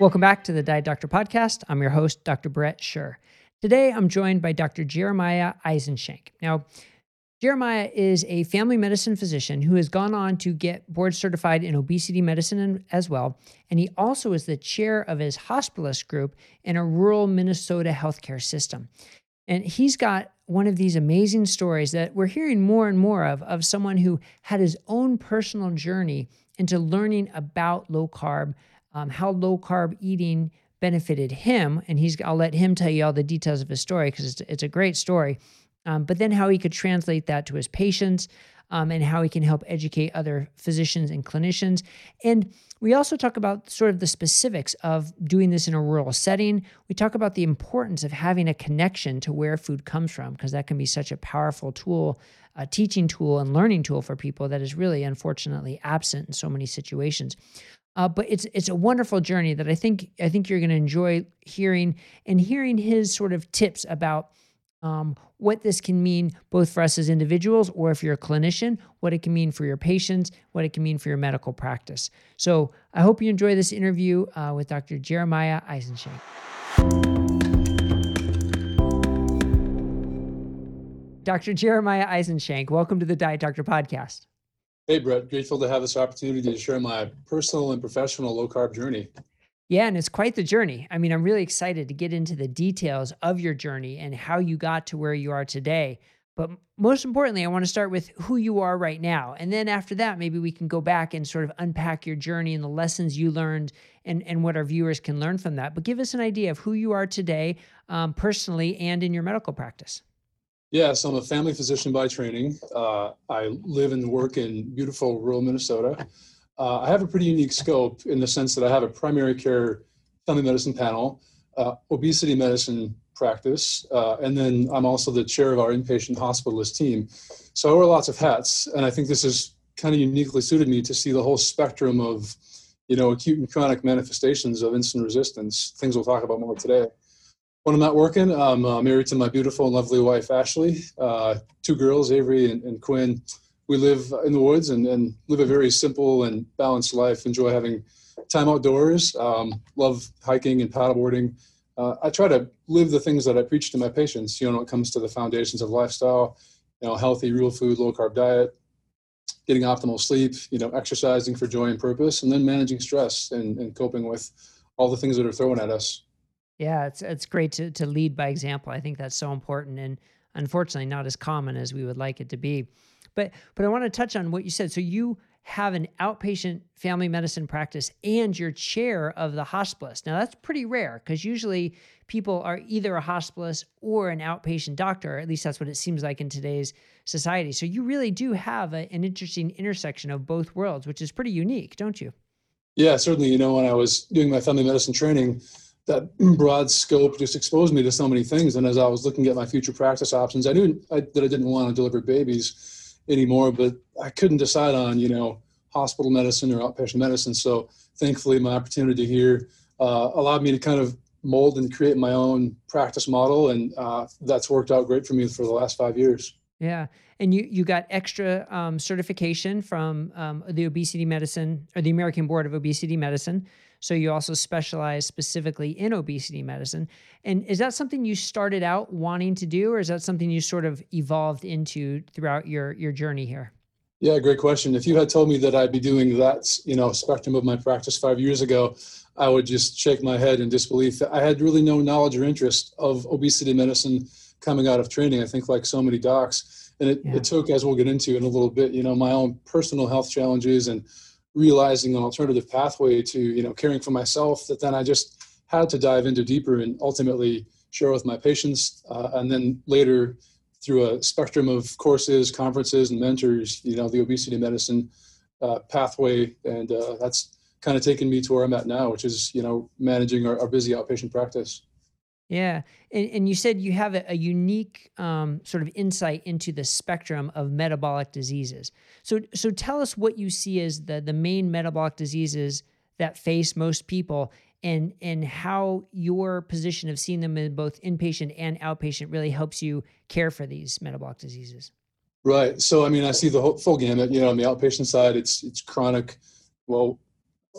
Welcome back to the Diet Doctor podcast. I'm your host, Dr. Bret Scher. Today, I'm joined by Dr. Jeremiah Eisenshank. Now, Jeremiah is a family medicine physician who has gone on to get board certified in obesity medicine as well. And he also is the chair of his hospitalist group in a rural Minnesota healthcare system. And he's got one of these amazing stories that we're hearing more and more of of someone who had his own personal journey into learning about low carb um, how low carb eating benefited him, and he's I'll let him tell you all the details of his story because it's, it's a great story. Um, but then how he could translate that to his patients um, and how he can help educate other physicians and clinicians. And we also talk about sort of the specifics of doing this in a rural setting. We talk about the importance of having a connection to where food comes from because that can be such a powerful tool, a teaching tool and learning tool for people that is really unfortunately absent in so many situations. Uh, but it's it's a wonderful journey that I think I think you're going to enjoy hearing and hearing his sort of tips about um, what this can mean both for us as individuals or if you're a clinician, what it can mean for your patients, what it can mean for your medical practice. So I hope you enjoy this interview uh, with Dr. Jeremiah Eisenshank. Dr. Jeremiah Eisenshank, welcome to the Diet Doctor podcast. Hey, Bret, grateful to have this opportunity to share my personal and professional low carb journey. Yeah, and it's quite the journey. I mean, I'm really excited to get into the details of your journey and how you got to where you are today. But most importantly, I want to start with who you are right now. And then after that, maybe we can go back and sort of unpack your journey and the lessons you learned and, and what our viewers can learn from that. But give us an idea of who you are today, um, personally and in your medical practice. Yeah, so I'm a family physician by training. Uh, I live and work in beautiful rural Minnesota. Uh, I have a pretty unique scope in the sense that I have a primary care family medicine panel, uh, obesity medicine practice, uh, and then I'm also the chair of our inpatient hospitalist team. So I wear lots of hats, and I think this has kind of uniquely suited me to see the whole spectrum of, you know, acute and chronic manifestations of insulin resistance. Things we'll talk about more today. When I'm not working, I'm uh, married to my beautiful and lovely wife, Ashley. Uh, two girls, Avery and, and, Quinn. We live in the woods and, and, live a very simple and balanced life. Enjoy having time outdoors. Um, love hiking and paddleboarding. Uh, I try to live the things that I preach to my patients. You know, when it comes to the foundations of lifestyle, you know, healthy, real food, low carb diet, getting optimal sleep, you know, exercising for joy and purpose, and then managing stress and, and coping with all the things that are thrown at us. Yeah, it's it's great to to lead by example. I think that's so important and unfortunately not as common as we would like it to be. But but I want to touch on what you said. So you have an outpatient family medicine practice and you're chair of the hospice. Now that's pretty rare because usually people are either a hospice or an outpatient doctor. At least that's what it seems like in today's society. So you really do have a, an interesting intersection of both worlds, which is pretty unique, don't you? Yeah, certainly. You know, when I was doing my family medicine training, that broad scope just exposed me to so many things. And as I was looking at my future practice options, I knew I, that I didn't want to deliver babies anymore, but I couldn't decide on, you know, hospital medicine or outpatient medicine. So thankfully, my opportunity here uh, allowed me to kind of mold and create my own practice model. And uh, that's worked out great for me for the last five years. Yeah. And you, you got extra um, certification from um, the obesity medicine or the American Board of Obesity Medicine. So you also specialize specifically in obesity medicine. And is that something you started out wanting to do, or is that something you sort of evolved into throughout your your journey here? Yeah, great question. If you had told me that I'd be doing that, you know, spectrum of my practice five years ago, I would just shake my head in disbelief. I had really no knowledge or interest of obesity medicine coming out of training. I think like so many docs, and it, yeah. it took, as we'll get into in a little bit, you know, my own personal health challenges and realizing an alternative pathway to you know caring for myself that then I just had to dive into deeper and ultimately share with my patients uh, and then later through a spectrum of courses conferences and mentors you know the obesity medicine uh, pathway. And uh, that's kind of taken me to where i'm at now which is you know managing our, our busy outpatient practice yeah. And, and you said you have a, a unique um, sort of insight into the spectrum of metabolic diseases. So, so tell us what you see as the, the main metabolic diseases that face most people and, and how your position of seeing them in both inpatient and outpatient really helps you care for these metabolic diseases. Right. So, I mean, I see the whole, full gamut, you know, on the outpatient side, it's, it's chronic, well,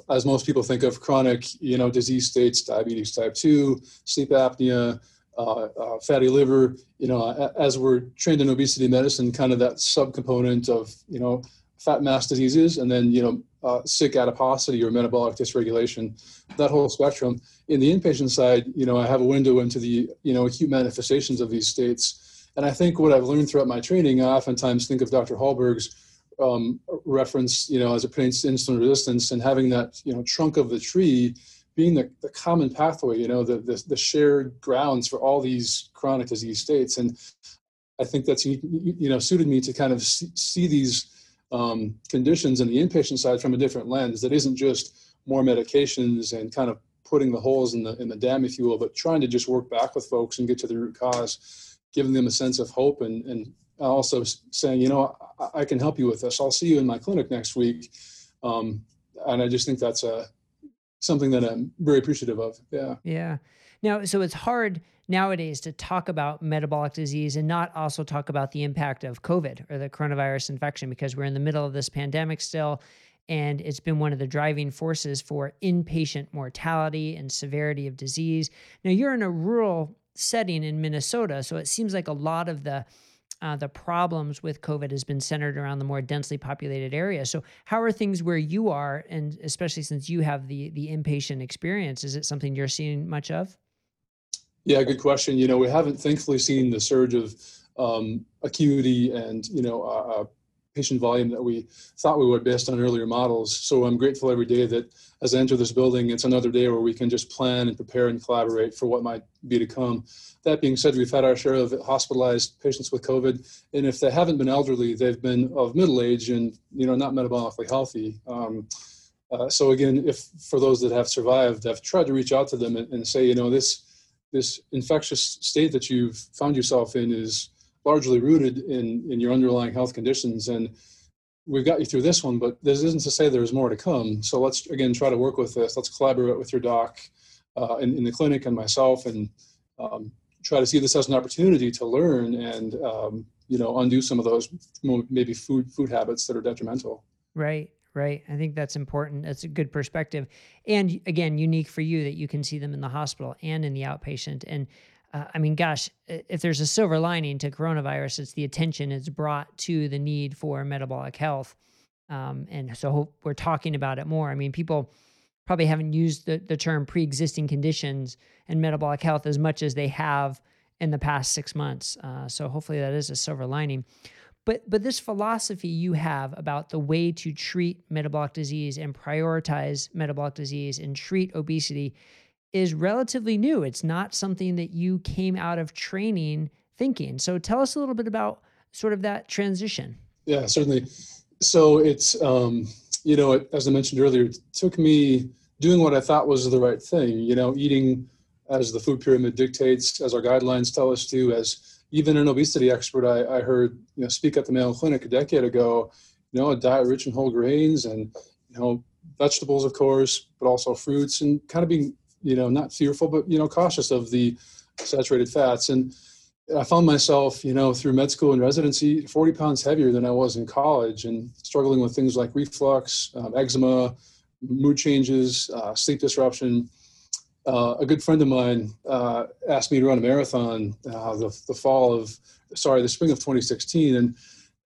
as most people think of chronic, you know, disease states, diabetes type two, sleep apnea, uh, uh, fatty liver. You know, as we're trained in obesity medicine, kind of that subcomponent of you know fat mass diseases, and then you know uh, sick adiposity or metabolic dysregulation, that whole spectrum. In the inpatient side, you know, I have a window into the you know acute manifestations of these states, and I think what I've learned throughout my training, I oftentimes think of Dr. Hallberg's um, reference, you know, as it pertains to insulin resistance and having that you know trunk of the tree being the, the common pathway, you know, the, the, the shared grounds for all these chronic disease states. And I think that's, you know, suited me to kind of see, see these um, conditions in the inpatient side from a different lens that isn't just more medications and kind of putting the holes in the in the dam, if you will, but trying to just work back with folks and get to the root cause, giving them a sense of hope and and also saying, you know, I, I can help you with this. I'll see you in my clinic next week. Um, and I just think that's a something that I'm very appreciative of. Yeah. Yeah. Now, so it's hard nowadays to talk about metabolic disease and not also talk about the impact of COVID or the coronavirus infection because we're in the middle of this pandemic still. And it's been one of the driving forces for inpatient mortality and severity of disease. Now, you're in a rural setting in Minnesota, so it seems like a lot of the uh, the problems with COVID has been centered around the more densely populated areas. So, how are things where you are, and especially since you have the the inpatient experience, is it something you're seeing much of? Yeah, good question. You know, we haven't thankfully seen the surge of um, acuity and you know uh, uh patient volume that we thought we would based on earlier models. So I'm grateful every day that as I enter this building, it's another day where we can just plan and prepare and collaborate for what might be to come. That being said, we've had our share of hospitalized patients with COVID, and if they haven't been elderly, they've been of middle age and you know not metabolically healthy. Um, uh, so again, if for those that have survived, I've tried to reach out to them and, and say, you know, this this infectious state that you've found yourself in is largely rooted in in your underlying health conditions and we've got you through this one but this isn't to say there's more to come. So let's again try to work with this. Let's collaborate with your doc uh, in, in the clinic and myself and um, try to see this as an opportunity to learn and um, you know undo some of those maybe food food habits that are detrimental. Right right. I think that's important. That's a good perspective. And again unique for you that you can see them in the hospital and in the outpatient. And uh, I mean, gosh, if there's a silver lining to coronavirus, it's the attention it's brought to the need for metabolic health. Um, and so we're talking about it more. I mean, people probably haven't used the, the term pre existing conditions and metabolic health as much as they have in the past six months. Uh, so hopefully that is a silver lining. But, but this philosophy you have about the way to treat metabolic disease and prioritize metabolic disease and treat obesity is relatively new. It's not something that you came out of training thinking. So tell us a little bit about sort of that transition. Yeah, certainly. So it's, um, you know, it, as I mentioned earlier, it took me doing what I thought was the right thing, you know, eating as the food pyramid dictates, as our guidelines tell us to, as even an obesity expert I, I heard, you know, speak at the Mayo Clinic a decade ago, you know, a diet rich in whole grains and, you know, vegetables, of course, but also fruits and kind of being you know, not fearful, but, you know, cautious of the saturated fats. And I found myself, you know, through med school and residency, 40 pounds heavier than I was in college and struggling with things like reflux, um, eczema, mood changes, uh, sleep disruption. Uh, a good friend of mine uh, asked me to run a marathon uh, the, the fall of, sorry, the spring of 2016. And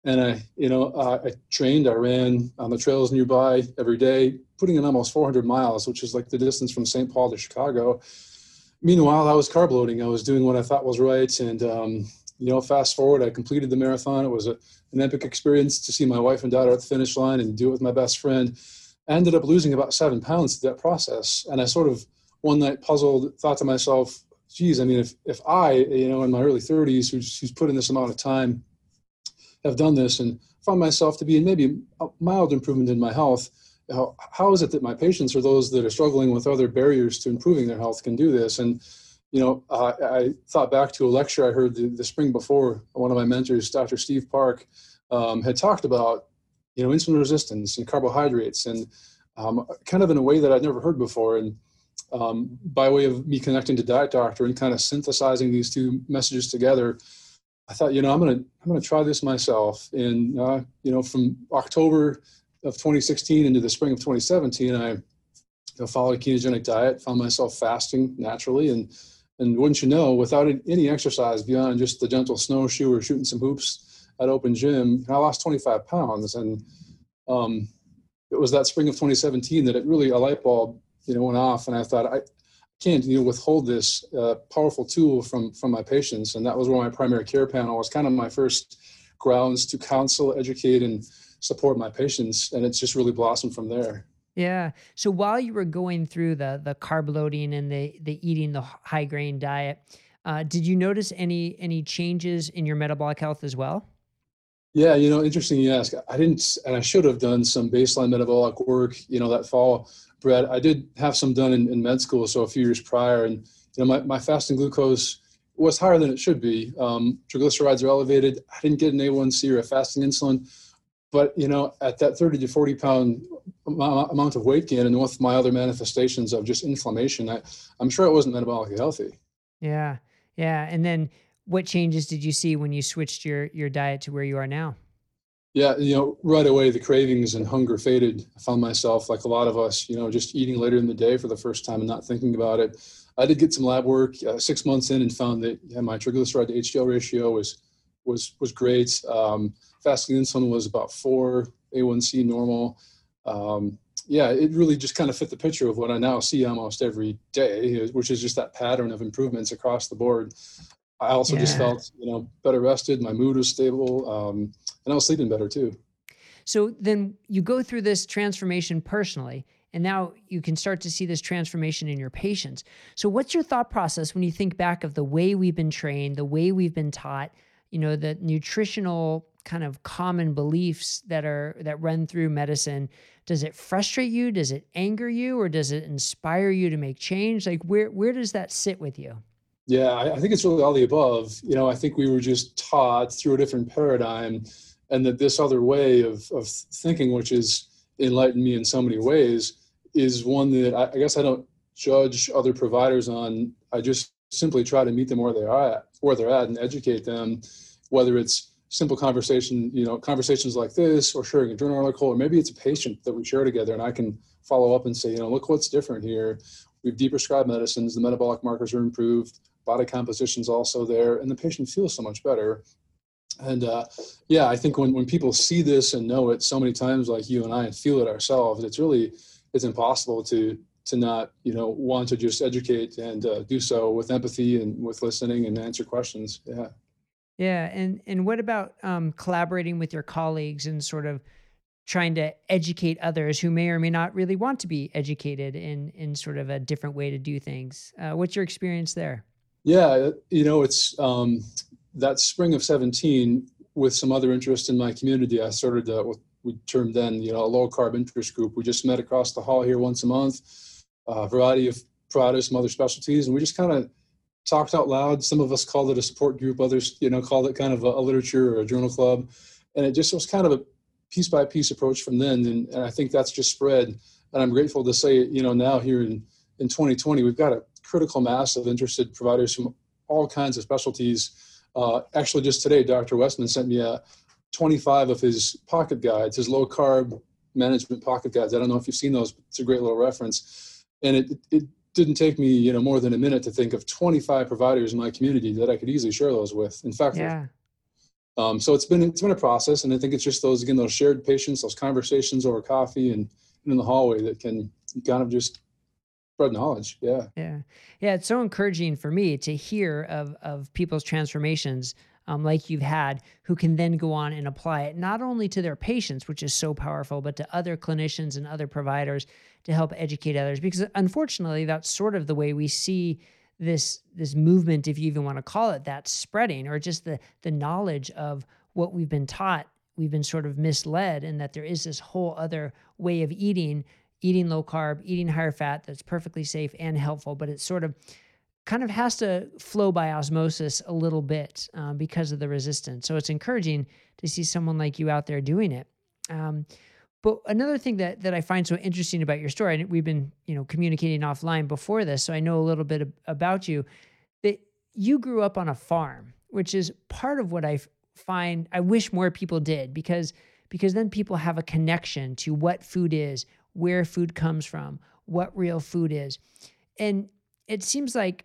and I, you know, uh, I trained. I ran on the trails nearby every day, putting in almost 400 miles, which is like the distance from St. Paul to Chicago. Meanwhile, I was carb loading. I was doing what I thought was right, and um, you know, fast forward, I completed the marathon. It was a, an epic experience to see my wife and daughter at the finish line and do it with my best friend. I ended up losing about seven pounds through that process, and I sort of one night puzzled, thought to myself, "Geez, I mean, if if I, you know, in my early 30s, who's, who's put in this amount of time." Have done this and found myself to be in maybe a mild improvement in my health. How, how is it that my patients or those that are struggling with other barriers to improving their health can do this? And, you know, uh, I thought back to a lecture I heard the, the, spring before. One of my mentors, Dr. Steve Park, um, had talked about, you know, insulin resistance and carbohydrates and um, kind of in a way that I'd never heard before. And um, by way of me connecting to Diet Doctor and kind of synthesizing these two messages together, I thought, you know, I'm gonna I'm gonna try this myself. And uh, you know, from October of 2016 into the spring of 2017, I know, followed a ketogenic diet, found myself fasting naturally, and and wouldn't you know, without any exercise beyond just the gentle snowshoe or shooting some hoops at open gym, I lost 25 pounds. And um, it was that spring of 2017 that it really a light bulb, you know, went off, and I thought I can't you know withhold this uh, powerful tool from from my patients, and that was where my primary care panel was kind of my first grounds to counsel, educate, and support my patients, and it's just really blossomed from there. Yeah. So while you were going through the the carb loading and the the eating the high grain diet, uh, did you notice any any changes in your metabolic health as well? Yeah, you know, interesting you ask. I didn't, and I should have done some baseline metabolic work. You know, that fall, Bret. I did have some done in, in med school, so a few years prior, and you know, my my fasting glucose was higher than it should be. Um, triglycerides are elevated. I didn't get an A1C or a fasting insulin but you know at that 30 to 40 pound amount of weight gain and with my other manifestations of just inflammation I, i'm sure it wasn't metabolically healthy yeah yeah and then what changes did you see when you switched your your diet to where you are now yeah you know right away the cravings and hunger faded i found myself like a lot of us you know just eating later in the day for the first time and not thinking about it i did get some lab work uh, six months in and found that yeah, my triglyceride to hdl ratio was was was great um, fasting insulin was about four, A1C normal. Um, yeah, it really just kind of fit the picture of what I now see almost every day, which is just that pattern of improvements across the board. I also yeah. just felt, you know, better rested. My mood was stable, um, and I was sleeping better too. So then you go through this transformation personally, and now you can start to see this transformation in your patients. So, what's your thought process when you think back of the way we've been trained, the way we've been taught, you know, the nutritional kind of common beliefs that are that run through medicine? Does it frustrate you? Does it anger you? Or does it inspire you to make change? Like where where does that sit with you? Yeah i think it's really all the above. You know i think we were just taught through a different paradigm and that this other way of, of thinking which is enlightened me in so many ways is one that I, I guess i don't judge other providers on i just simply try to meet them where they are at where they're at and educate them whether it's simple conversation, you know, conversations like this or sharing a journal article, or maybe it's a patient that we share together and I can follow up and say, you know, look what's different here. We've deprescribed medicines, the metabolic markers are improved, body composition's also there, and the patient feels so much better. And uh, yeah, I think when, when people see this and know it so many times like you and I and feel it ourselves, it's really, it's impossible to, to not, you know, want to just educate and uh, do so with empathy and with listening and answer questions. Yeah. Yeah, and and what about um, collaborating with your colleagues and sort of trying to educate others who may or may not really want to be educated in in sort of a different way to do things? Uh, what's your experience there? Yeah, you know, it's um, that spring of seventeen with some other interest in my community. I started uh, what we termed then, you know, a low carb interest group. We just met across the hall here once a month, a variety of products, some other specialties, and we just kind of talked out loud. Some of us called it a support group, others, you know, called it kind of a, a literature or a journal club. And it just was kind of a piece by piece approach from then. And, and I think that's just spread. And I'm grateful to say, you know, now here in, in 2020, we've got a critical mass of interested providers from all kinds of specialties. Uh, actually, just today, Dr. Westman sent me a 25 of his pocket guides, his low carb management pocket guides. I don't know if you've seen those, but it's a great little reference. And it, it didn't take me you know more than a minute to think of 25 providers in my community that I could easily share those with. In fact, yeah. Um, so it's been it's been a process, and I think it's just those again those shared patients, those conversations over coffee and, and in the hallway that can kind of just spread knowledge. Yeah, yeah, yeah. It's so encouraging for me to hear of of people's transformations um, like you've had who can then go on and apply it not only to their patients, which is so powerful, but to other clinicians and other providers to help educate others. Because unfortunately, that's sort of the way we see this this movement, if you even want to call it that, spreading, or just the the knowledge of what we've been taught. We've been sort of misled, and that there is this whole other way of eating, eating low carb, eating higher fat that's perfectly safe and helpful. But it's sort of kind of has to flow by osmosis a little bit um, because of the resistance. So it's encouraging to see someone like you out there doing it. Um, but another thing that that I find so interesting about your story, and we've been you know communicating offline before this, so I know a little bit about you. That you grew up on a farm, which is part of what I find I wish more people did because because then people have a connection to what food is, where food comes from, what real food is. And it seems like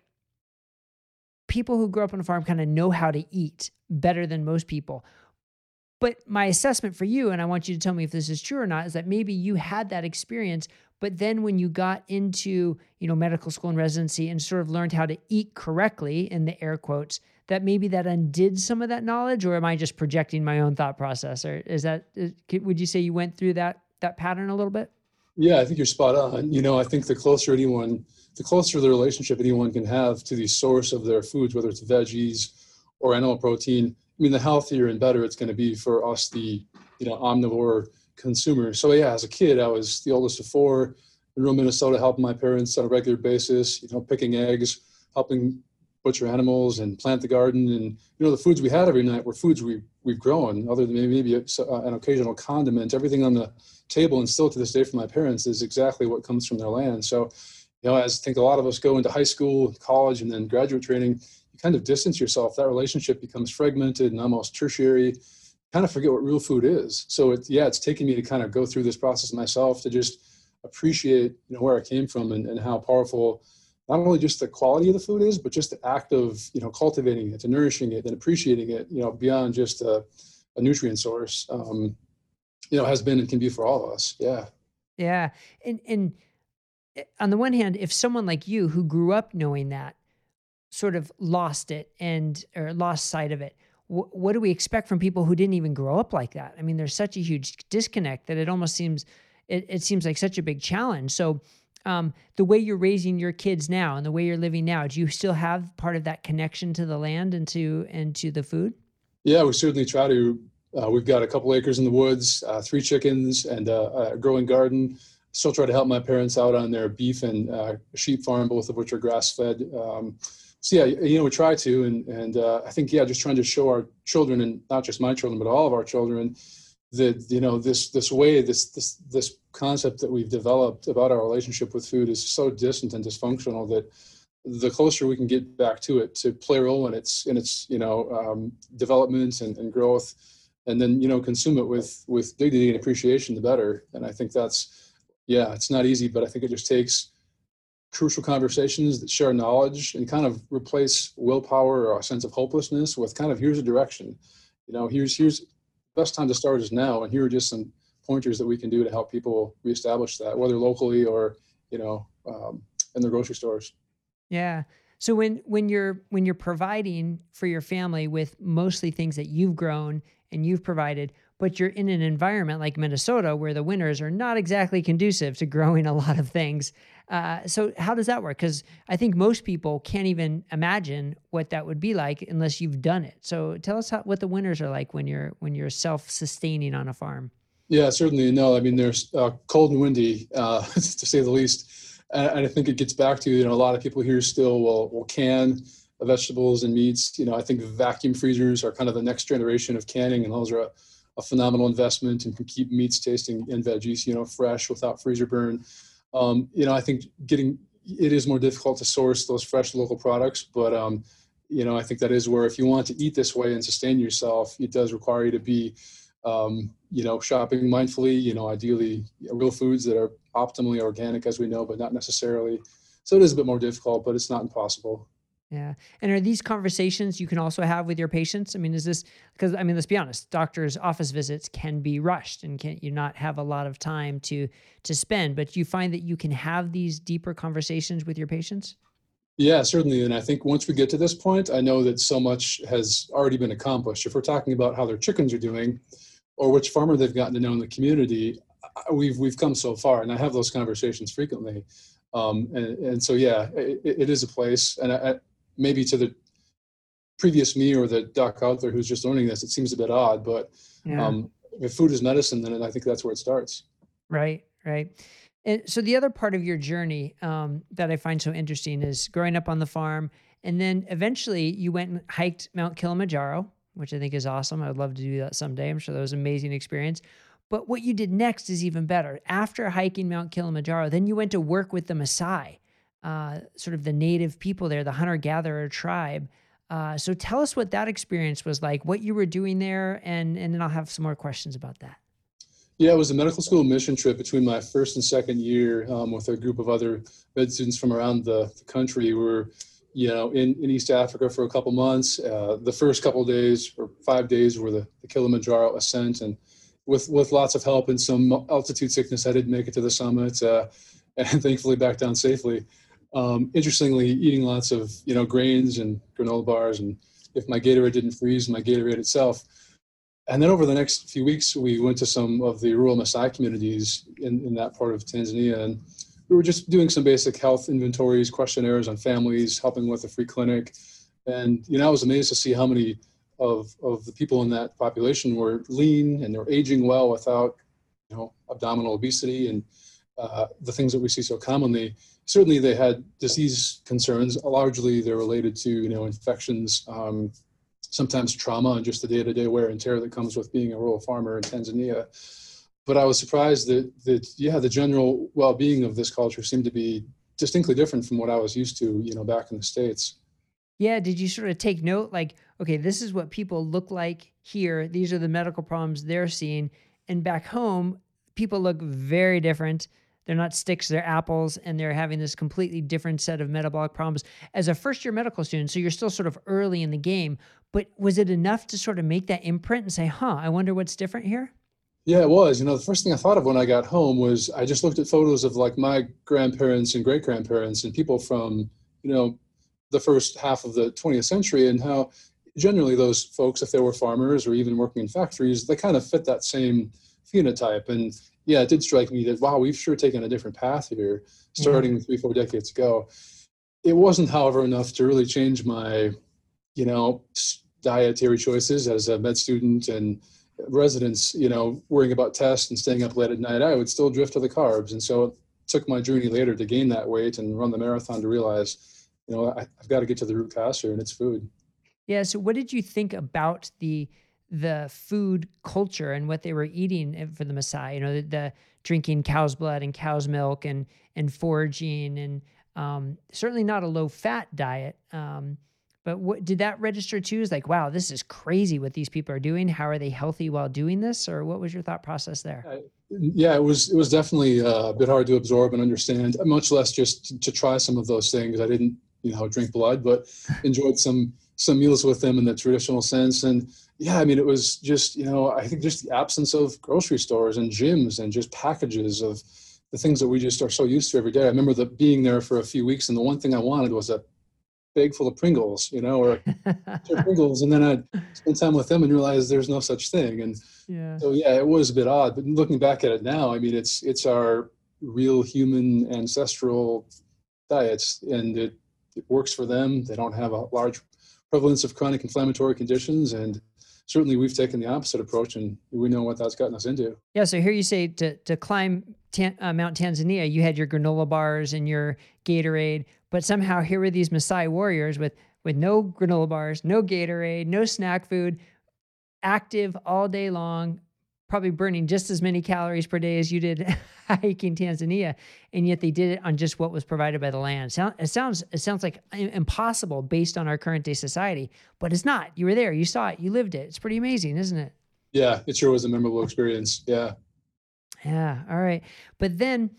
people who grow up on a farm kind of know how to eat better than most people. But my assessment for you, and I want you to tell me if this is true or not, is that maybe you had that experience, but then when you got into, you know, medical school and residency and sort of learned how to eat correctly in the air quotes, that maybe that undid some of that knowledge, or am I just projecting my own thought process? Or is that would you say you went through that that pattern a little bit? Yeah, I think you're spot on. You know, I think the closer anyone, the closer the relationship anyone can have to the source of their foods, whether it's veggies or animal protein, I mean, the healthier and better it's going to be for us, the you know omnivore consumer. So yeah, as a kid, I was the oldest of four in rural Minnesota, helping my parents on a regular basis. You know, picking eggs, helping butcher animals, and plant the garden. And you know, the foods we had every night were foods we we've grown, other than maybe, maybe uh, an occasional condiment. Everything on the table, and still to this day, for my parents, is exactly what comes from their land. So, you know, as I think a lot of us go into high school, college, and then graduate training you kind of distance yourself, that relationship becomes fragmented and almost tertiary. Kind of forget what real food is. So it's yeah, it's taken me to kind of go through this process myself to just appreciate you know where I came from and, and how powerful not only just the quality of the food is, but just the act of you know cultivating it and nourishing it and appreciating it, you know, beyond just a, a nutrient source. Um, you know, has been and can be for all of us. Yeah. Yeah. And and eh, on the one hand, if someone like you who grew up knowing that sort of lost it and or lost sight of it what do we expect from people who didn't even grow up like that i mean there's such a huge disconnect that it almost seems it, it seems like such a big challenge so um, the way you're raising your kids now and the way you're living now do you still have part of that connection to the land and to and to the food? Yeah we certainly try to. Uh, we've got a couple acres in the woods uh, three chickens and uh, a growing garden. Still try to help my parents out on their beef and uh, sheep farm both of which are grass fed. Um, so yeah, you know, we try to, and and uh, I think yeah, just trying to show our children, and not just my children, but all of our children, that you know this this way, this this this concept that we've developed about our relationship with food is so distant and dysfunctional that the closer we can get back to it, to play a role in its in its you know um, development and, and growth, and then you know consume it with with dignity and appreciation, the better. And I think that's yeah, it's not easy, but I think it just takes crucial conversations that share knowledge and kind of replace willpower or a sense of hopelessness with kind of here's a direction you know here's here's best time to start is now and here are just some pointers that we can do to help people reestablish that whether locally or you know um, in their grocery stores. Yeah. So when when you're when you're providing for your family with mostly things that you've grown and you've provided but you're in an environment like Minnesota where the winters are not exactly conducive to growing a lot of things. Uh, so how does that work? Because I think most people can't even imagine what that would be like unless you've done it. So tell us how, what the winters are like when you're when you're self-sustaining on a farm. Yeah, certainly. No, I mean there's uh, cold and windy, uh, to say the least, and, and I think it gets back to you know a lot of people here still will will can vegetables and meats. You know, I think vacuum freezers are kind of the next generation of canning, and those are a, phenomenal investment and can keep meats tasting and veggies, you know, fresh without freezer burn. Um, you know, I think getting it is more difficult to source those fresh local products, but um, you know, I think that is where if you want to eat this way and sustain yourself, it does require you to be, um, you know, shopping mindfully. You know, ideally real foods that are optimally organic, as we know, but not necessarily. So it is a bit more difficult, but it's not impossible. Yeah. And are these conversations you can also have with your patients? I mean, is this because I mean, let's be honest, doctors' office visits can be rushed and can't you not have a lot of time to to spend, but you find that you can have these deeper conversations with your patients? Yeah, certainly. And I think once we get to this point, I know that so much has already been accomplished. If we're talking about how their chickens are doing or which farmer they've gotten to know in the community, we've we've come so far and I have those conversations frequently. Um, and, and so, yeah, it, it is a place. And I, maybe to the previous me or the doc out there who's just learning this, it seems a bit odd. But yeah. um, if food is medicine, then I think that's where it starts. Right, right. And so the other part of your journey um, that I find so interesting is growing up on the farm, and then eventually you went and hiked Mount Kilimanjaro, which I think is awesome. I would love to do that someday. I'm sure that was an amazing experience. But what you did next is even better. After hiking Mount Kilimanjaro, then you went to work with the Maasai uh, sort of the native people there, the hunter gatherer tribe. Uh, so tell us what that experience was like, what you were doing there, and and then I'll have some more questions about that. Yeah, it was a medical school mission trip between my first and second year um, with a group of other med students from around the, the country. We were, you know, in, in East Africa for a couple months. Uh, the first couple days or five days were the, the Kilimanjaro ascent, and with with lots of help and some altitude sickness, I didn't make it to the summit, uh, and thankfully back down safely. Um, interestingly, eating lots of you know grains and granola bars, and if my Gatorade didn't freeze, my Gatorade itself and then over the next few weeks, we went to some of the rural Maasai communities in, in that part of Tanzania. And we were just doing some basic health inventories, questionnaires on families, helping with a free clinic. And, you know, I was amazed to see how many of, of the people in that population were lean and they're aging well without, you know, abdominal obesity and uh, the things that we see so commonly. Certainly they had disease concerns. Largely they're related to, you know, infections, um, sometimes trauma and just the day-to-day wear and tear that comes with being a rural farmer in Tanzania. But I was surprised that that yeah, the general well-being of this culture seemed to be distinctly different from what I was used to, you know, back in the states. Yeah, did you sort of take note like, okay, this is what people look like here. These are the medical problems they're seeing, and back home, people look very different they're not sticks, they're apples, and they're having this completely different set of metabolic problems as a first year medical student. So you're still sort of early in the game. But was it enough to sort of make that imprint and say, huh, I wonder what's different here? Yeah, it was. You know, the first thing I thought of when I got home was I just looked at photos of like my grandparents and great grandparents and people from, you know, the first half of the 20th century and how generally those folks, if they were farmers or even working in factories, they kind of fit that same phenotype. And yeah, it did strike me that wow, we've sure taken a different path here, mm-hmm. starting three, four decades ago. It wasn't, however, enough to really change my, you know, dietary choices as a med student and residents, you know, worrying about tests and staying up late at night. I would still drift to the carbs, and so it took my journey later to gain that weight and run the marathon to realize, you know, I, I've got to get to the root cause here, and it's food. Yeah. So, what did you think about the the food culture and what they were eating for the Maasai. You know, the, the drinking cow's blood and cow's milk and and foraging and um, certainly not a low fat diet. Um, but what did that register too? Is like, wow, this is crazy what these people are doing. How are they healthy while doing this? Or what was your thought process there? Yeah, it was it was definitely uh, a bit hard to absorb and understand. Much less just to, to try some of those things. I didn't, you know, drink blood, but enjoyed some some meals with them in the traditional sense. And yeah, I mean, it was just, you know, I think just the absence of grocery stores and gyms and just packages of the things that we just are so used to every day. I remember the, being there for a few weeks, and the one thing I wanted was a bag full of Pringles, you know, or Pringles. And then I'd spend time with them and realize there's no such thing. And yeah. so, yeah, it was a bit odd. But looking back at it now, I mean, it's it's our real human ancestral diets, and it, it works for them. They don't have a large prevalence of chronic inflammatory conditions and certainly we've taken the opposite approach and we know what that's gotten us into. Yeah. So here you say to, to climb Tan, uh, Mount Tanzania, you had your granola bars and your Gatorade, but somehow here were these Maasai warriors with, with no granola bars, no Gatorade, no snack food, active all day long, probably burning just as many calories per day as you did hiking Tanzania, and yet they did it on just what was provided by the land. It sounds it sounds like uh, impossible based on our current day society, but it's not. You were there, you saw it, you lived it. It's pretty amazing, isn't it? Yeah, it sure was a memorable experience. Yeah. Yeah. All right, but then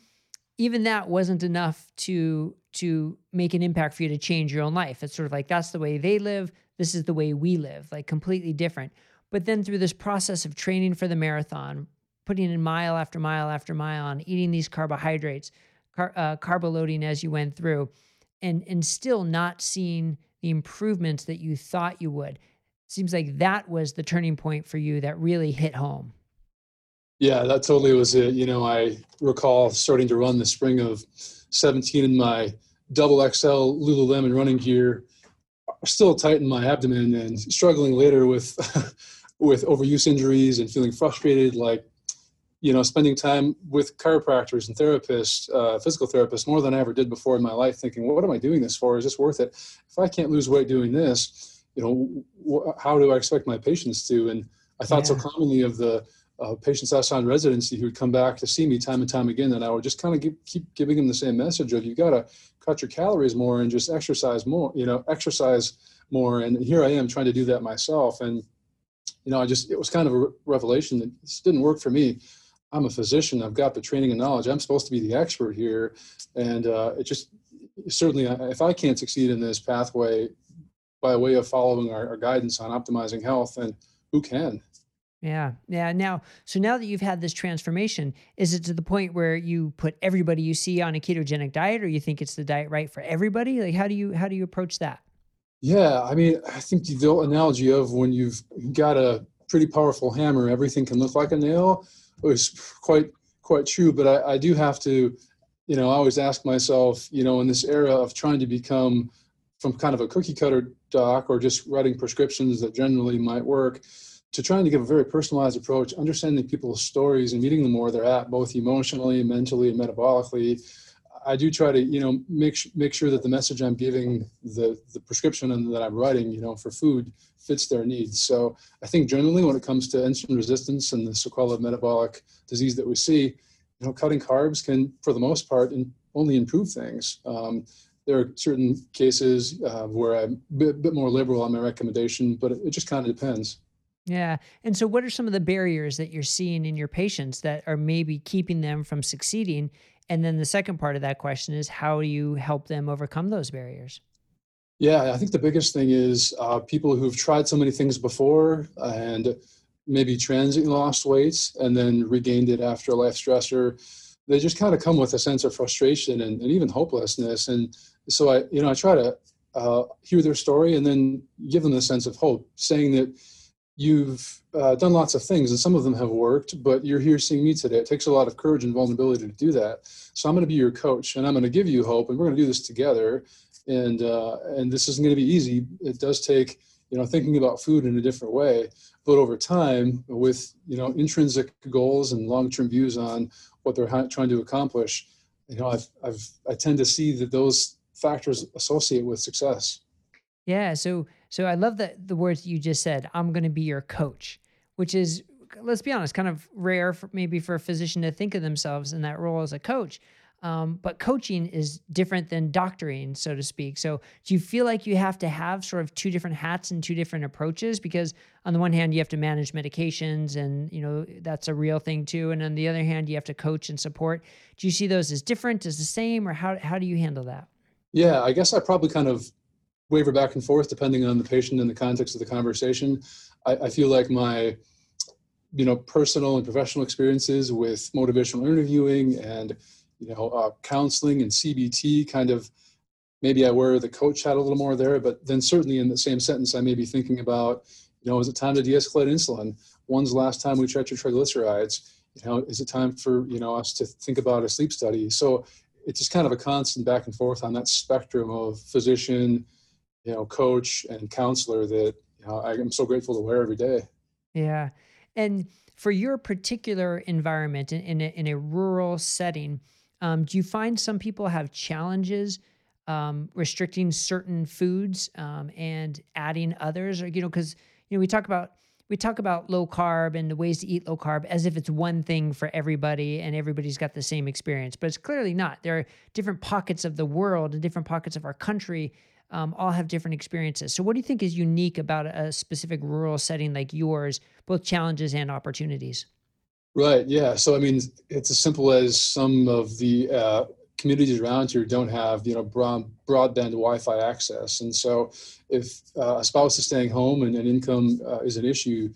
even that wasn't enough to to make an impact for you to change your own life. It's sort of like that's the way they live. This is the way we live, like completely different. But then through this process of training for the marathon, putting in mile after mile after mile on eating these carbohydrates, car, uh, carbo loading as you went through, and and still not seeing the improvements that you thought you would. Seems like that was the turning point for you that really hit home. Yeah, that totally was it. You know, I recall starting to run the spring of 17 in my double XL Lululemon running gear, still tight in my abdomen and struggling later with with overuse injuries and feeling frustrated, like you know, spending time with chiropractors and therapists, uh, physical therapists, more than I ever did before in my life, thinking, well, what am I doing this for? Is this worth it? If I can't lose weight doing this, you know, wh- how do I expect my patients to? And I thought yeah. so commonly of the uh, patients I saw in residency who would come back to see me time and time again, and I would just kind of give, keep giving them the same message of you got to cut your calories more and just exercise more, you know, exercise more. And here I am trying to do that myself. And you know, I just, it was kind of a revelation that this didn't work for me. I'm a physician. I've got the training and knowledge. I'm supposed to be the expert here, and uh, it just certainly if I can't succeed in this pathway by way of following our, our guidance on optimizing health, then who can? Yeah. Yeah. Now, so now that you've had this transformation, is it to the point where you put everybody you see on a ketogenic diet or you think it's the diet right for everybody? Like how do you how do you approach that? Yeah, I mean, I think the analogy of when you've got a pretty powerful hammer, everything can look like a nail is quite quite true. But I, I do have to, you know, I always ask myself, you know, in this era of trying to become from kind of a cookie cutter doc or just writing prescriptions that generally might work to trying to give a very personalized approach, understanding people's stories and meeting them where they're at, both emotionally, mentally, and metabolically. I do try to, you know, make make sure that the message I'm giving, the the prescription and that I'm writing, you know, for food fits their needs. So I think generally, when it comes to insulin resistance and the sequelae of metabolic disease that we see, you know, cutting carbs can, for the most part, in, only improve things. Um, there are certain cases uh, where I'm a bit, bit, more liberal on my recommendation, but it, it just kind of depends. Yeah. And so, what are some of the barriers that you're seeing in your patients that are maybe keeping them from succeeding? And then the second part of that question is how do you help them overcome those barriers? Yeah, I think the biggest thing is uh, people who've tried so many things before and maybe transiently lost weight and then regained it after a life stressor. They just kind of come with a sense of frustration and, and even hopelessness. And so I, you know, I try to uh, hear their story and then give them a sense of hope, saying that you've uh, done lots of things and some of them have worked but you're here seeing me today. It takes a lot of courage and vulnerability to do that. So i'm going to be your coach and i'm going to give you hope and we're going to do this together. And uh, and this isn't going to be easy. It does take you know thinking about food in a different way. But over time with you know intrinsic goals and long-term views on what they're trying to accomplish you know i've, I've i tend to see that those factors associate with success yeah. So so I love that the words you just said. I'm going to be your coach, which is let's be honest, kind of rare for maybe for a physician to think of themselves in that role as a coach. Um, but coaching is different than doctoring, so to speak. So, do you feel like you have to have sort of two different hats and two different approaches? Because on the one hand, you have to manage medications, and you know that's a real thing too. And on the other hand, you have to coach and support. Do you see those as different, as the same, or how how do you handle that? Yeah, I guess I probably kind of waver back and forth depending on the patient and the context of the conversation. I, I feel like my you know personal and professional experiences with motivational interviewing and you know uh, counseling and CBT kind of maybe I wear the coach hat a little more there, but then certainly in the same sentence I may be thinking about you know is it time to de-escalate insulin? When's the last time we checked your triglycerides? You know, is it time for you know us to think about a sleep study? So it's just kind of a constant back and forth on that spectrum of physician, you know, coach and counselor that you know, I am so grateful to wear every day. Yeah. And for your particular environment in, in, a, in a rural setting, um, do you find some people have challenges um, restricting certain foods um, and adding others? Or, you know, because, you know, we talk about we talk about low carb and the ways to eat low carb as if it's one thing for everybody and everybody's got the same experience, but it's clearly not. There are different pockets of the world and different pockets of our country um, all have different experiences. So, what do you think is unique about a specific rural setting like yours, both challenges and opportunities? Right. Yeah. So, I mean, it's as simple as some of the uh, communities around here don't have, you know, broad, broadband Wi-Fi access, and so if uh, a spouse is staying home and, and income uh, is an issue,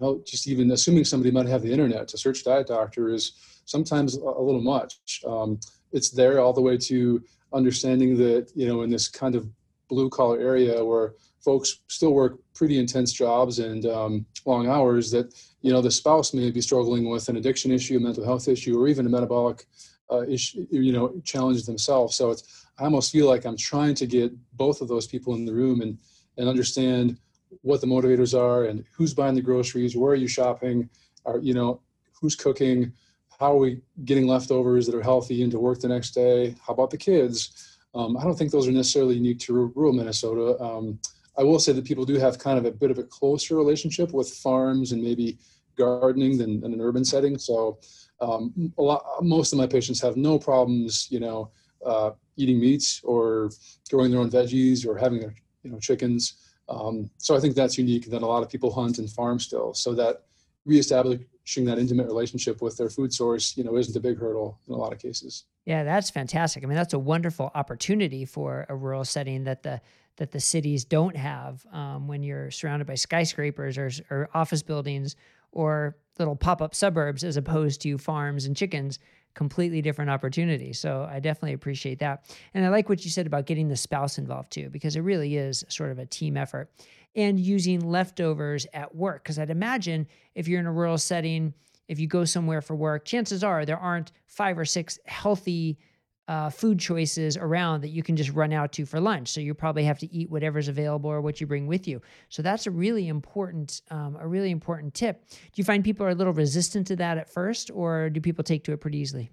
know, just even assuming somebody might have the internet to search diet doctor is sometimes a, a little much. Um, it's there all the way to understanding that you know in this kind of blue collar area where folks still work pretty intense jobs and um, long hours that you know the spouse may be struggling with an addiction issue a mental health issue or even a metabolic uh, issue you know challenge themselves. So it's i almost feel like i'm trying to get both of those people in the room and and understand what the motivators are and who's buying the groceries where are you shopping are you know who's cooking how are we getting leftovers that are healthy into work the next day how about the kids um, I don't think those are necessarily unique to rural Minnesota. Um, I will say that people do have kind of a bit of a closer relationship with farms and maybe gardening than, than an urban setting. So um, a lot, most of my patients have no problems, you know, uh, eating meats or growing their own veggies or having their, you know, chickens. Um, so I think that's unique that a lot of people hunt and farm still. So that reestablishing that intimate relationship with their food source, you know, isn't a big hurdle in a lot of cases. Yeah, that's fantastic. I mean, that's a wonderful opportunity for a rural setting that the that the cities don't have um, when you're surrounded by skyscrapers or, or office buildings or little pop-up suburbs as opposed to farms and chickens completely different opportunity so i definitely appreciate that and i like what you said about getting the spouse involved too because it really is sort of a team effort and using leftovers at work because i'd imagine if you're in a rural setting if you go somewhere for work chances are there aren't five or six healthy uh, food choices around that you can just run out to for lunch. So you probably have to eat whatever's available or what you bring with you. So that's a really important, um, a really important tip. Do you find people are a little resistant to that at first, or do people take to it pretty easily?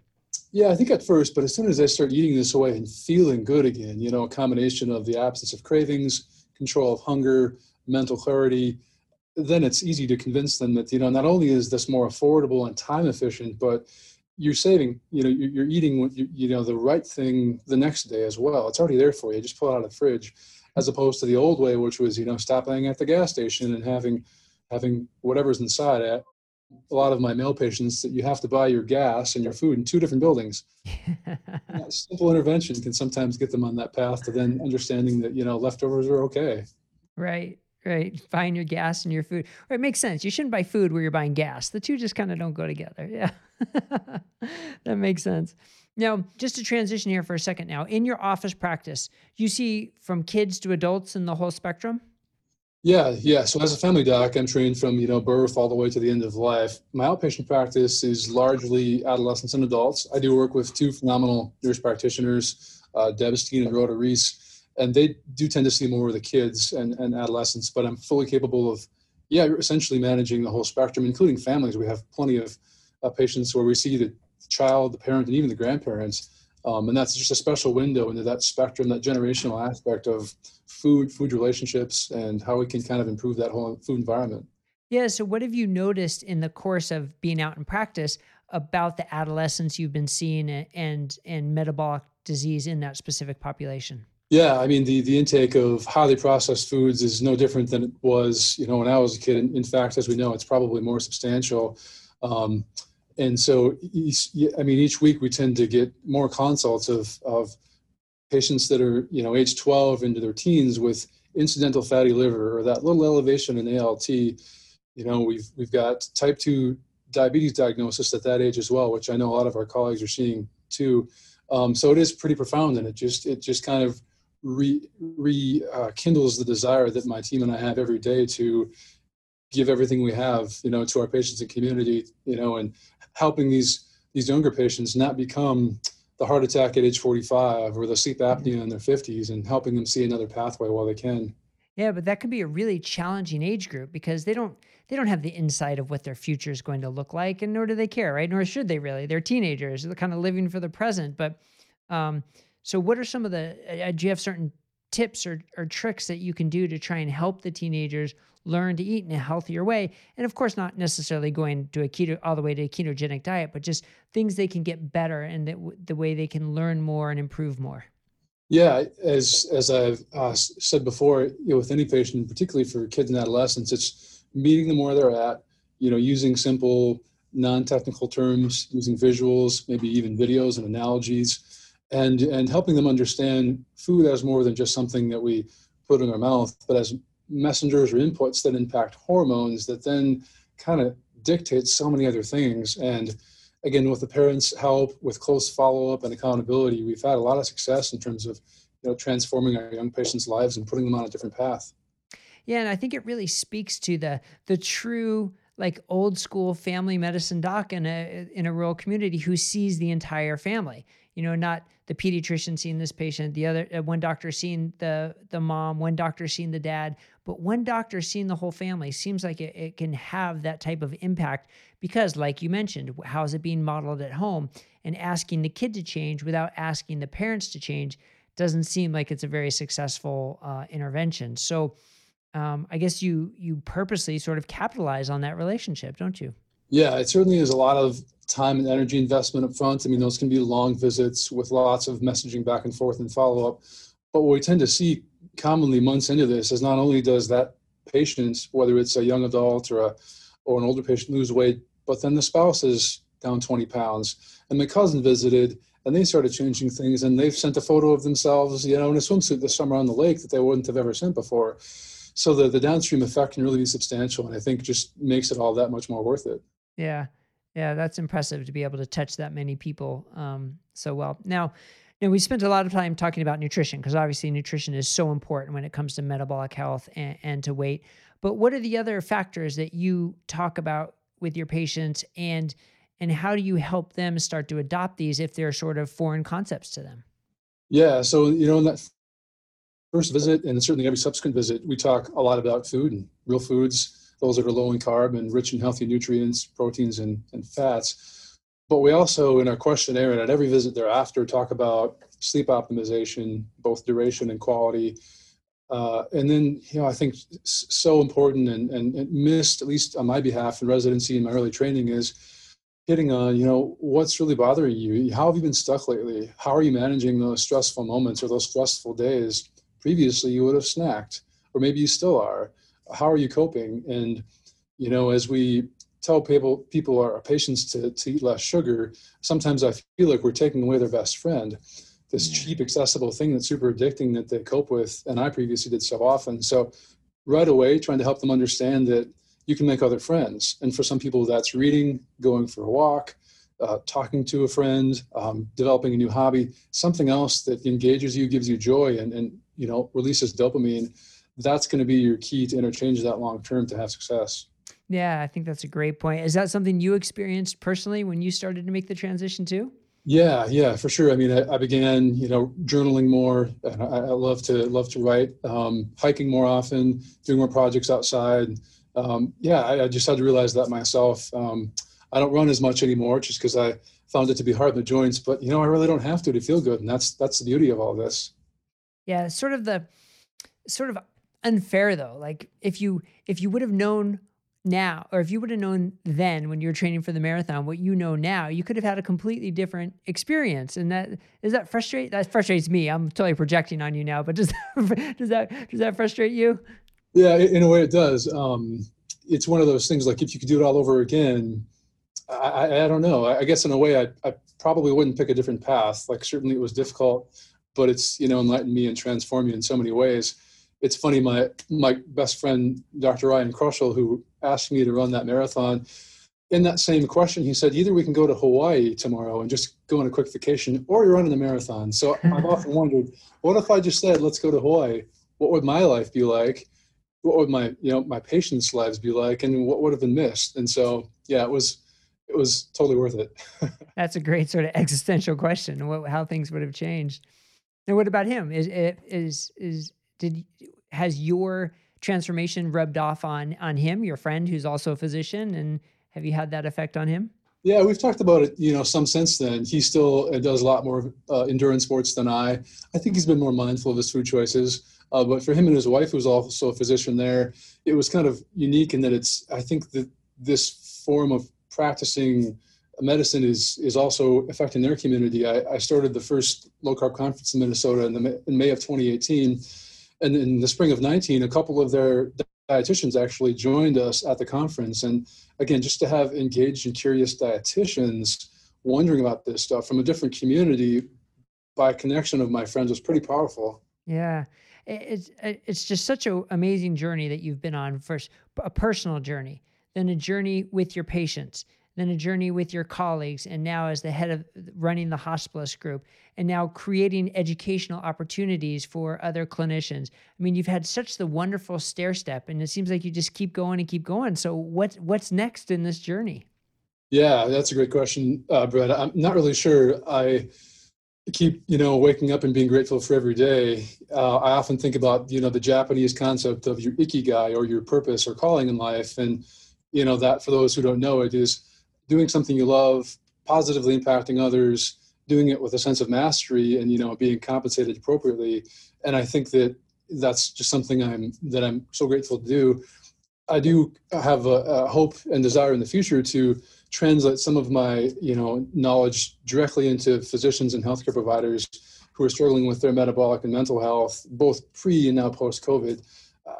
Yeah, I think at first, but as soon as I start eating this away and feeling good again, you know, a combination of the absence of cravings, control of hunger, mental clarity, then it's easy to convince them that you know not only is this more affordable and time efficient, but you're saving you know you're, eating you know the right thing the next day as well. It's already there for you. Just pull it out of the fridge as opposed to the old way which was you know stopping at the gas station and having having whatever's inside at a lot of my male patients that you have to buy your gas and your food in two different buildings simple intervention can sometimes get them on that path to then understanding that you know leftovers are okay right right? Buying your gas and your food. Or it makes sense. You shouldn't buy food where you're buying gas. The two just kind of don't go together. Yeah. that makes sense. Now, just to transition here for a second now, in your office practice, you see from kids to adults in the whole spectrum? Yeah, yeah. So as a family doc, I'm trained from, you know, birth all the way to the end of life. My outpatient practice is largely adolescents and adults. I do work with two phenomenal nurse practitioners, uh, Deb Steen and Rhoda Reese and they do tend to see more of the kids and, and adolescents but i'm fully capable of yeah essentially managing the whole spectrum including families we have plenty of uh, patients where we see the child the parent and even the grandparents um, and that's just a special window into that spectrum that generational aspect of food food relationships and how we can kind of improve that whole food environment yeah so what have you noticed in the course of being out in practice about the adolescents you've been seeing and and metabolic disease in that specific population yeah, I mean the the intake of highly processed foods is no different than it was, you know, when I was a kid. In, in fact, as we know, it's probably more substantial. Um, and so, each, I mean, each week we tend to get more consults of of patients that are, you know, age 12 into their teens with incidental fatty liver or that little elevation in ALT. You know, we've we've got type 2 diabetes diagnosis at that age as well, which I know a lot of our colleagues are seeing too. Um, so it is pretty profound, and it just it just kind of re, rekindles uh, the desire that my team and I have every day to give everything we have, you know, to our patients and community, you know, and helping these these younger patients not become the heart attack at age 45 or the sleep apnea in their 50s and helping them see another pathway while they can. Yeah, but that could be a really challenging age group because they don't they don't have the insight of what their future is going to look like, and nor do they care, right? Nor should they really. They're teenagers; they're kind of living for the present. But um, so, what are some of the, uh, do you have certain tips or, or tricks that you can do to try and help the teenagers learn to eat in a healthier way? And of course, not necessarily going to a keto, all the way to a ketogenic diet, but just things they can get better and that the way they can learn more and improve more. Yeah, as as I've uh, said before, you know, with any patient, particularly for kids and adolescents, it's meeting them where they're at. You know, using simple, non-technical terms, using visuals, maybe even videos and analogies and and helping them understand food as more than just something that we put in our mouth, but as messengers or inputs that impact hormones that then kind of dictate so many other things. And again, with the parents' help, with close follow-up and accountability, we've had a lot of success in terms of you know transforming our young patients' lives and putting them on a different path. Yeah, and I think it really speaks to the the true like old school family medicine doc in a in a rural community who sees the entire family you know not the pediatrician seeing this patient the other uh, one doctor seeing the the mom one doctor seeing the dad but one doctor seeing the whole family seems like it, it can have that type of impact because like you mentioned how is it being modeled at home? And asking the kid to change without asking the parents to change doesn't seem like it's a very successful uh, intervention. So um, I guess you you purposely sort of capitalize on that relationship, don't you? Yeah, it certainly is a lot of time and energy investment up front. I mean, those can be long visits with lots of messaging back and forth and follow up. But what we tend to see commonly months into this is not only does that patient, whether it's a young adult or a or an older patient lose weight, but then the spouse is down 20 pounds. And my cousin visited and they started changing things and they've sent a photo of themselves, you know, in a swimsuit this summer on the lake that they wouldn't have ever sent before. So the, the downstream effect can really be substantial and I think just makes it all that much more worth it. Yeah. Yeah, that's impressive to be able to touch that many people um, so well. Now, you know, we spent a lot of time talking about nutrition because obviously nutrition is so important when it comes to metabolic health and, and to weight. But what are the other factors that you talk about with your patients and and how do you help them start to adopt these if they're sort of foreign concepts to them? Yeah, so you know, in that first visit and certainly every subsequent visit, we talk a lot about food and real foods, those that are low in carb and rich in healthy nutrients, proteins, and, and fats. But we also, in our questionnaire and at every visit thereafter, talk about sleep optimization, both duration and quality. Uh, and then, you know, I think so important and, and, and missed, at least on my behalf in residency and my early training, is hitting on, you know, what's really bothering you? How have you been stuck lately? How are you managing those stressful moments or those stressful days? Previously, you would have snacked, or maybe you still are. How are you coping? And, you know, as we tell people, people our patients to, to eat less sugar, sometimes I feel like we're taking away their best friend. This cheap, accessible thing that's super addicting that they cope with, and I previously did so often. So, right away, trying to help them understand that you can make other friends. And for some people, that's reading, going for a walk, uh, talking to a friend, um, developing a new hobby, something else that engages you, gives you joy, and, and you know releases dopamine. That's going to be your key to interchange that long term to have success. Yeah, I think that's a great point. Is that something you experienced personally when you started to make the transition too? Yeah, yeah, for sure. I mean, I, I began, you know, journaling more. I, I love to love to write, um, hiking more often, doing more projects outside um, yeah, I, I, just had to realize that myself. Um, I don't run as much anymore just because I found it to be hard in the joints, but you know, I really don't have to to feel good. And that's, that's the beauty of all this. Yeah. Sort of the, sort of unfair though. Like if you, if you would have known now, or if you would have known then when you were training for the marathon, what you know now, you could have had a completely different experience. And that is that frustrate that frustrates me. I'm totally projecting on you now, but does that, does that does that frustrate you? Yeah, in a way it does. Um, it's one of those things like if you could do it all over again, I, I, don't know. I, guess in a way I, I probably wouldn't pick a different path. Like certainly it was difficult, but it's, you know, enlightened me and transformed me in so many ways. It's funny, my my best friend, Dr. Ryan Kroschel, who asked me to run that marathon, in that same question, he said, either we can go to Hawaii tomorrow and just go on a quick vacation, or you're running the marathon. So I've often wondered, what if I just said, let's go to Hawaii? What would my life be like? what would my you know my patients' lives be like, and what would have been missed? And so yeah, it was it was totally worth it. That's a great sort of existential question. What, how things would have changed. And what about him? Is is is did has your transformation rubbed off on on him, your friend who's also a physician, and have you had that effect on him? Yeah, we've talked about it, you know, some since then. He still uh, does a lot more uh, endurance sports than I. I think he's been more mindful of his food choices. Uh, but for him and his wife, who's also a physician there, it was kind of unique in that it's, I think that this form of practicing medicine is, is also affecting their community. I, I started the first low carb conference in Minnesota in, the, in May of 2018. And in the spring of 19, a couple of their dietitians actually joined us at the conference. And again, just to have engaged and curious dietitians wondering about this stuff from a different community by connection of my friends was pretty powerful. Yeah it's it's just such an amazing journey that you've been on first a personal journey then a journey with your patients then a journey with your colleagues and now as the head of running the hospitalist group and now creating educational opportunities for other clinicians. I mean you've had such the wonderful stair step and it seems like you just keep going and keep going. So what's what's next in this journey? Yeah that's a great question uh, Bret. I'm not really sure. I keep you know waking up and being grateful for every day. Uh, i often think about you know the japanese concept of your ikigai or your purpose or calling in life. And you know that for those who don't know it is doing something you love positively impacting others doing it with a sense of mastery and you know being compensated appropriately and i think that that's just something i'm that i'm so grateful to do i do have a, a hope and desire in the future to translate some of my you know knowledge directly into physicians and healthcare providers who are struggling with their metabolic and mental health, both pre and now post COVID.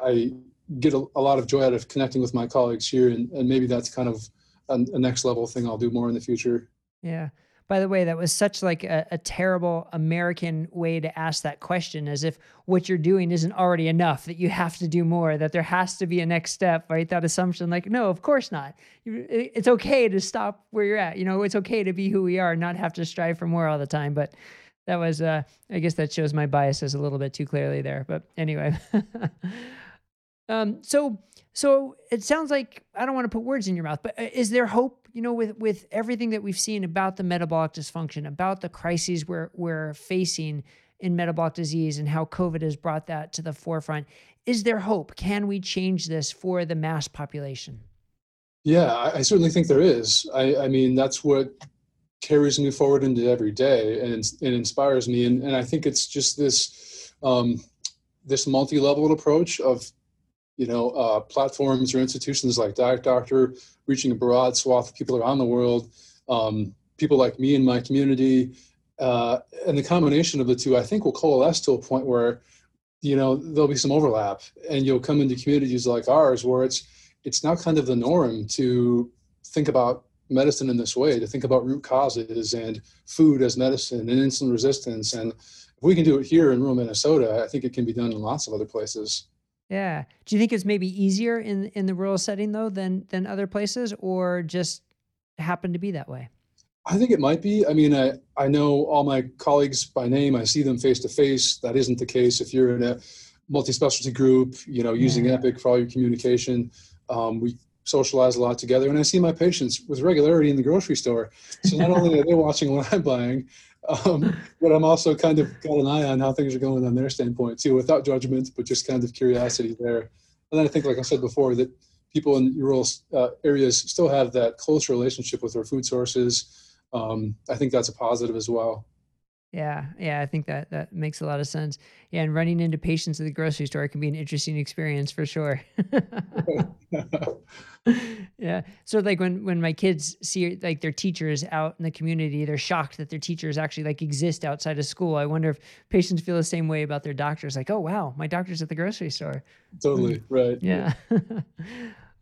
I get a, a, lot of joy out of connecting with my colleagues here, and, and maybe that's kind of a, a next level thing I'll do more in the future. Yeah. By the way, that was such like a, a, terrible American way to ask that question, as if what you're doing isn't already enough, that you have to do more, that there has to be a next step, right? That assumption, like, no, of course not. It's okay to stop where you're at. You know, it's okay to be who we are, not have to strive for more all the time. But that was, uh, I guess that shows my biases a little bit too clearly there. But anyway. um, so, so it sounds like I don't want to put words in your mouth, but uh, is there hope you know, with with everything that we've seen about the metabolic dysfunction, about the crises we're we're facing in metabolic disease, and how COVID has brought that to the forefront, is there hope? Can we change this for the mass population? Yeah, I, I certainly think there is. I, I mean, that's what carries me forward into every day and it inspires me. And, and I think it's just this um, this multi-level approach of you know, uh, platforms or institutions like Diet Doctor reaching a broad swath of people around the world, um, people like me in my community, uh, and the combination of the two, I think, will coalesce to a point where, you know, there'll be some overlap, and you'll come into communities like ours where it's it's now kind of the norm to think about medicine in this way, to think about root causes and food as medicine and insulin resistance, and if we can do it here in rural Minnesota, I think it can be done in lots of other places. Yeah. Do you think it's maybe easier in in the rural setting though than than other places, or just happen to be that way? I think it might be. I mean, I I know all my colleagues by name. I see them face to face. That isn't the case if you're in a multi-specialty group. You know, using yeah. Epic for all your communication. Um, we socialize a lot together, and I see my patients with regularity in the grocery store. So not only are they watching what I'm buying, um, but I'm also kind of got an eye on how things are going on their standpoint too, without judgment, but just kind of curiosity there. And then I think, like I said before, that people in rural uh, areas still have that close relationship with their food sources. Um, I think that's a positive as well. Yeah, yeah, I think that that makes a lot of sense. Yeah, and running into patients at the grocery store can be an interesting experience for sure. yeah. So like when when my kids see like their teachers out in the community, they're shocked that their teachers actually like exist outside of school. I wonder if patients feel the same way about their doctors like, "Oh, wow, my doctor's at the grocery store." Totally, mm, right. Yeah.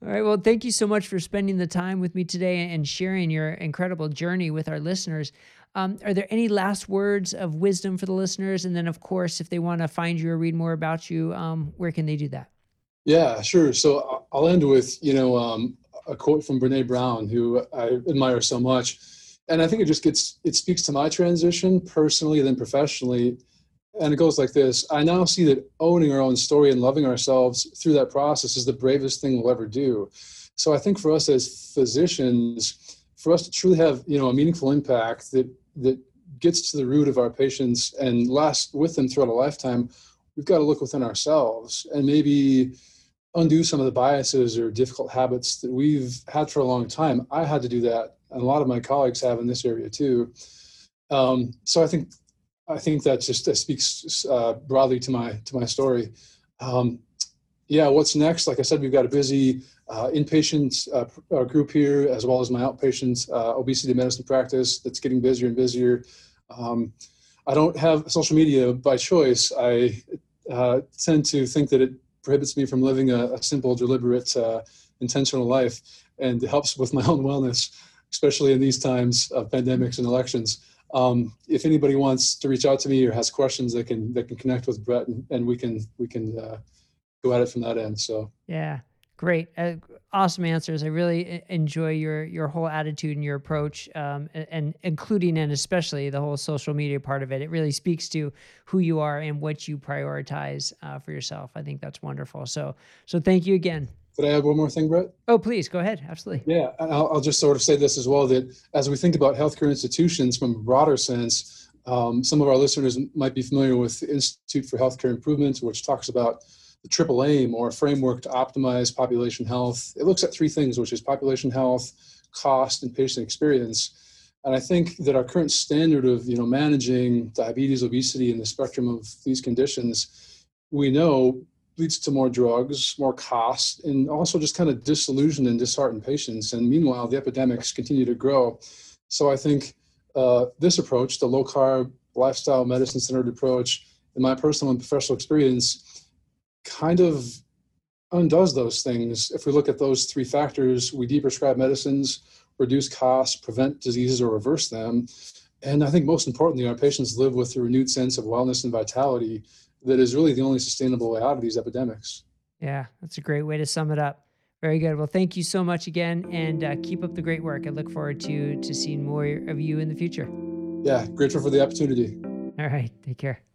All right. Well, thank you so much for spending the time with me today and sharing your incredible journey with our listeners. Um, are there any last words of wisdom for the listeners? And then, of course, if they want to find you or read more about you, um, where can they do that? Yeah, sure. So I'll end with you know um, a quote from Brene Brown, who I admire so much, and I think it just gets it speaks to my transition personally, then professionally, and it goes like this: I now see that owning our own story and loving ourselves through that process is the bravest thing we'll ever do. So I think for us as physicians, for us to truly have you know a meaningful impact that that gets to the root of our patients and lasts with them throughout a lifetime, we've got to look within ourselves and maybe undo some of the biases or difficult habits that we've had for a long time. I had to do that, and a lot of my colleagues have in this area too. Um, so I think I think that just that speaks uh, broadly to my to my story. Um, yeah, what's next? Like I said, we've got a busy uh, inpatient uh, uh, group here, as well as my outpatient uh, obesity medicine practice that's getting busier and busier. Um, I don't have social media by choice. I uh, tend to think that it prohibits me from living a, a simple, deliberate, uh, intentional life, and it helps with my own wellness, especially in these times of pandemics and elections. Um, if anybody wants to reach out to me or has questions, they can they can connect with Bret, and, and we can we can go at it from that end. So yeah. Great, uh, awesome answers. I really enjoy your your whole attitude and your approach, um, and, and, including and especially the whole social media part of it. It really speaks to who you are and what you prioritize uh, for yourself. I think that's wonderful. So, so thank you again. Could I add one more thing, Bret? Oh, please go ahead. Absolutely. Yeah, I'll, I'll just sort of say this as well that as we think about healthcare institutions from a broader sense, um, some of our listeners might be familiar with the Institute for Healthcare Improvement, which talks about the triple aim or a framework to optimize population health. It looks at three things, which is population health, cost, and patient experience. And I think that our current standard of you know managing diabetes, obesity, and the spectrum of these conditions, we know leads to more drugs, more cost, and also just kind of disillusioned and disheartened patients. And meanwhile, the epidemics continue to grow. So I think uh, this approach, the low carb lifestyle medicine centered approach, in my personal and professional experience, kind of undoes those things. If we look at those three factors, we deprescribe medicines, reduce costs, prevent diseases, or reverse them. And I think most importantly, our patients live with a renewed sense of wellness and vitality that is really the only sustainable way out of these epidemics. Yeah, that's a great way to sum it up. Very good. Well, thank you so much again, and uh, keep up the great work. I look forward to to seeing more of you in the future. Yeah, grateful for the opportunity. All right, take care.